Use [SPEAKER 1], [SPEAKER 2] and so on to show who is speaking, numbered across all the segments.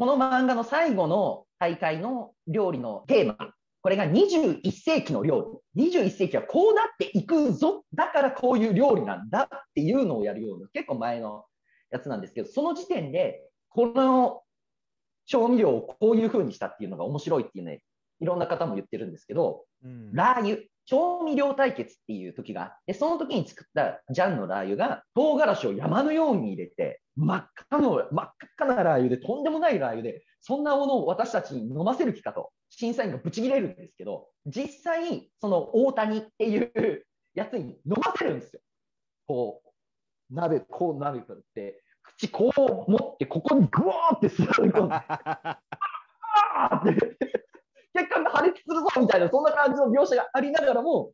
[SPEAKER 1] この漫画の最後の大会の料理のテーマ、これが21世紀の料理。21世紀はこうなっていくぞ。だからこういう料理なんだっていうのをやるような、結構前のやつなんですけど、その時点で、この調味料をこういう風にしたっていうのが面白いっていうね、いろんな方も言ってるんですけど、うん、ラー油、調味料対決っていう時があって、その時に作ったジャンのラー油が唐辛子を山のように入れて、真っ赤の、真っ赤なラー油で、とんでもないラー油で、そんなものを私たちに飲ませる気かと、審査員がブチ切れるんですけど、実際、その大谷っていう やつに飲ませるんですよ。こう、鍋、こう鍋って、口こう持って、ここにグワーって吸い込んで、あーって、みたいな、そんな感じの描写がありながらも、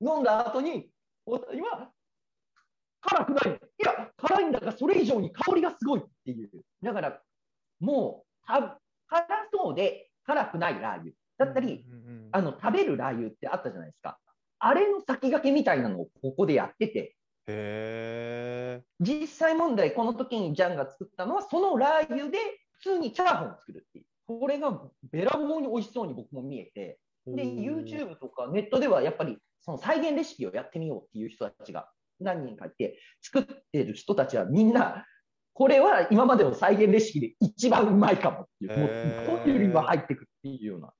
[SPEAKER 1] 飲んだ後に、大谷は、辛くない。いや、辛いんだが、それ以上に香りがすごいっていう。だから、もう、辛そうで辛くないラー油だったり、あの食べるラー油ってあったじゃないですか。あれの先駆けみたいなのをここでやってて、
[SPEAKER 2] へ
[SPEAKER 1] 実際問題、この時にジャンが作ったのは、そのラー油で普通にチャーハンを作るっていう。これがべらぼうに美味しそうに僕も見えて、で、YouTube とかネットではやっぱりその再現レシピをやってみようっていう人たちが何人かいて、作ってる人たちはみんな、これは今までの再現レシピで一番うまいかもっていう、もう、トリュフが入ってくっていうような。